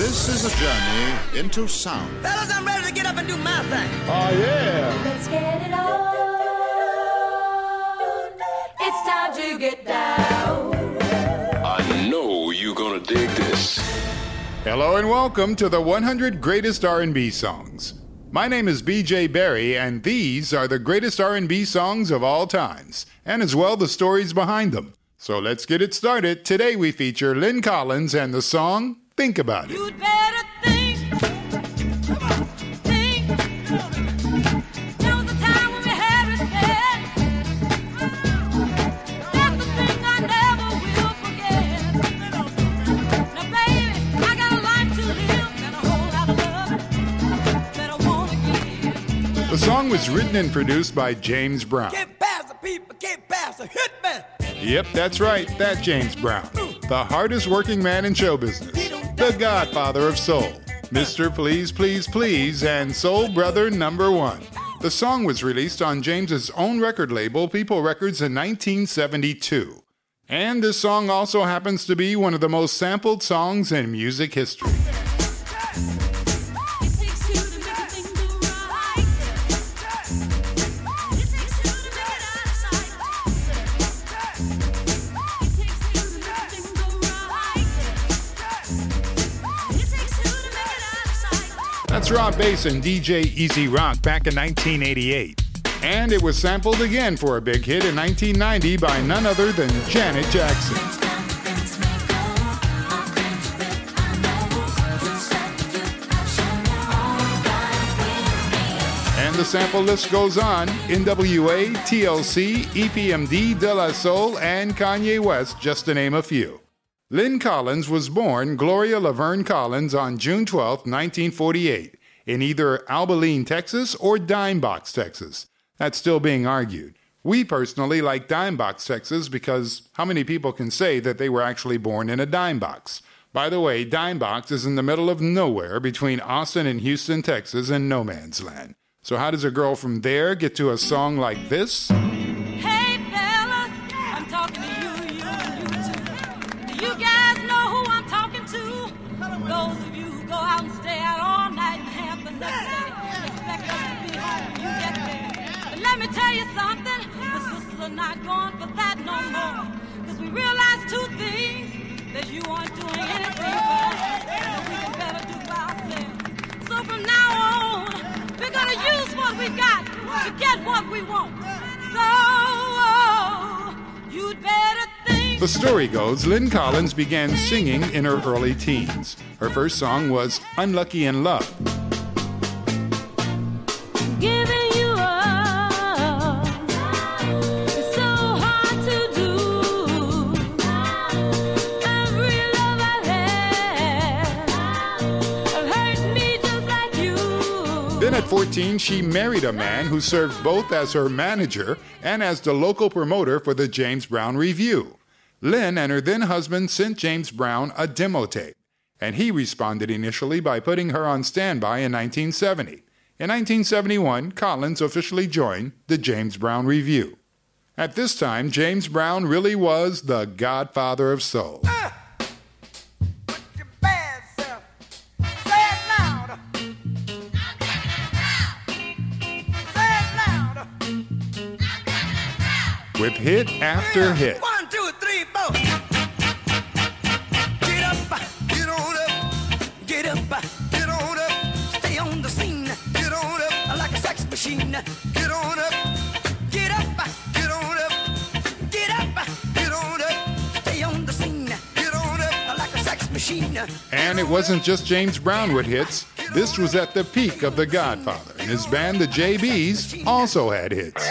This is a journey into sound. Fellas, I'm ready to get up and do my thing. Oh, yeah. Let's get it on. It's time to get down. I know you're gonna dig this. Hello and welcome to the 100 Greatest R&B Songs. My name is BJ Berry and these are the greatest R&B songs of all times and as well the stories behind them. So let's get it started. Today we feature Lyn Collins and the song Think About It. You'd better think. Think. There was a time when we had respect. That's the thing I never will forget. Now, baby, I got a life to live and a whole lot of love that I wanna give. The song was written and produced by James Brown. Get past the people, get past the hitman. Yep, that's right, that James Brown. The hardest working man in show business. The godfather of soul. Mr. Please, Please, Please, and Soul Brother number one. The song was released on James's own record label, People Records, in 1972. And this song also happens to be one of the most sampled songs in music history. Rob Base and DJ E-Z Rock back in 1988. And it was sampled again for a big hit in 1990 by none other than Janet Jackson. And the sample list goes on. NWA, TLC, EPMD, De La Soul, and Kanye West, just to name a few. Lyn Collins was born Gloria Laverne Collins on June 12, 1948, in either Abilene, Texas or Dime Box, Texas. That's still being argued. We personally like Dime Box, Texas because how many people can say that they were actually born in a dime box? By the way, Dime Box is in the middle of nowhere between Austin and Houston, Texas, and no man's land. So, how does a girl from there get to a song like this? You get there. But let me tell you something, the sisters are not going for that no more. Cause we realize two things, that you aren't doing anything that we can better do by ourselves. So from now on, we're gonna use what we got to get what we want. So you'd better think. The story goes Lyn Collins began singing in her early teens. Her first song was Unlucky in Love. 14, she married a man who served both as her manager and as the local promoter for the James Brown Revue. Lynn and her then husband sent James Brown a demo tape, and he responded initially by putting her on standby in 1970. In 1971, Collins officially joined the James Brown Revue. At this time, James Brown really was the godfather of soul. Put With hit after hit. One, two, three, four. Get up, get on up, get up, get on up. Stay on the scene, get on up like a sex machine. Get on up, get up, get on up, get up, get on up. Stay on the scene, get on up like a sex machine. And it wasn't just James Brown with hits. This was at the peak of The Godfather, and his band, the JBs, also had hits.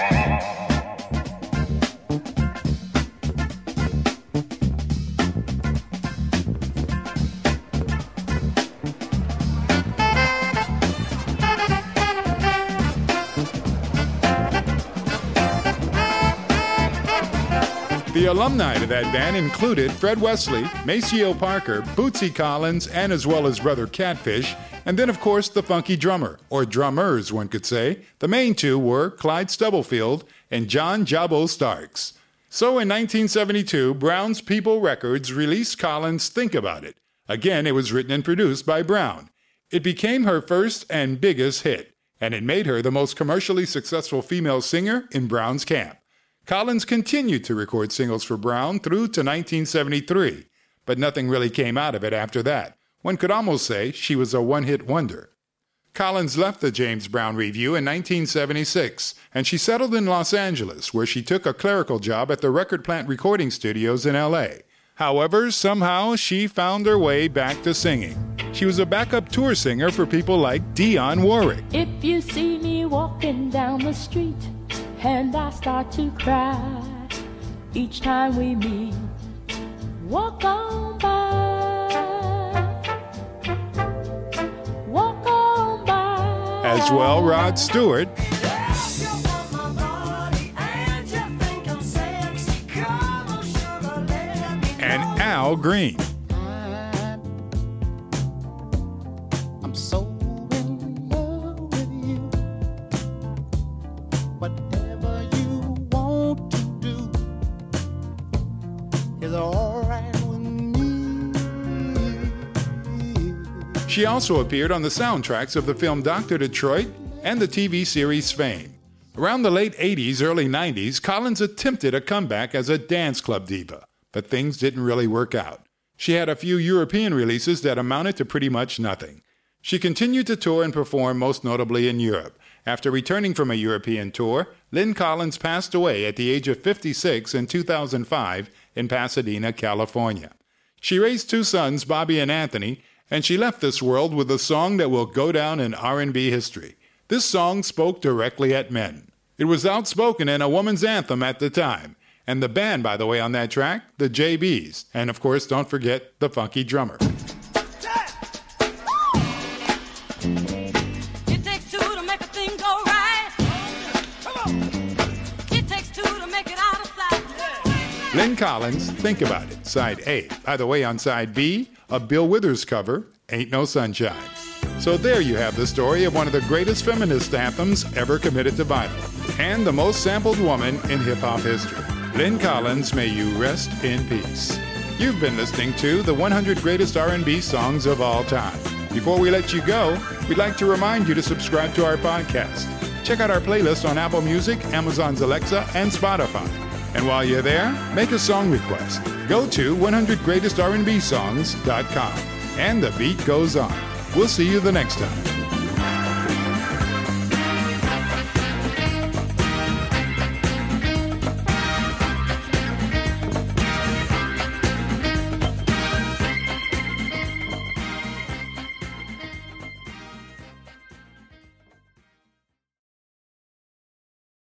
Alumni to that band included Fred Wesley, Maceo Parker, Bootsy Collins, and as well as brother Catfish, and then of course the funky drummer, or drummers one could say. The main two were Clyde Stubblefield and John Jabo Starks. So in 1972, Brown's People Records released Collins' Think About It. Again, it was written and produced by Brown. It became her first and biggest hit, and it made her the most commercially successful female singer in Brown's camp. Collins continued to record singles for Brown through to 1973, but nothing really came out of it after that. One could almost say she was a one hit wonder. Collins left the James Brown Revue in 1976, and she settled in Los Angeles, where she took a clerical job at the Record Plant Recording Studios in LA. However, somehow she found her way back to singing. She was a backup tour singer for people like Dionne Warwick. If you see me walking down the street and I start to cry each time we meet, walk on by. Walk on by. As well, Rod Stewart and Al Green. She also appeared on the soundtracks of the film Dr. Detroit and the TV series Fame. Around the late 80s, early 90s, Collins attempted a comeback as a dance club diva, but things didn't really work out. She had a few European releases that amounted to pretty much nothing. She continued to tour and perform most notably in Europe. After returning from a European tour, Lyn Collins passed away at the age of 56 in 2005 in Pasadena, California. She raised two sons, Bobby and Anthony, and she left this world with a song that will go down in R&B history. This song spoke directly at men. It was outspoken and a woman's anthem at the time. And the band, by the way, on that track, the JBs. And of course, don't forget the funky drummer. It takes two to make a thing go right. It takes two to make it out of sight. Lyn Collins, Think About It, side A. By the way, on side B, a Bill Withers cover, Ain't No Sunshine. So there you have the story of one of the greatest feminist anthems ever committed to vinyl, and the most sampled woman in hip hop history. Lyn Collins, may you rest in peace. You've been listening to the 100 greatest R&B songs of all time. Before we let you go, we'd like to remind you to subscribe to our podcast. Check out our playlist on Apple Music, Amazon's Alexa, and Spotify. And while you're there, make a song request. Go to 100greatestrnbsongs.com. And the beat goes on. We'll see you the next time.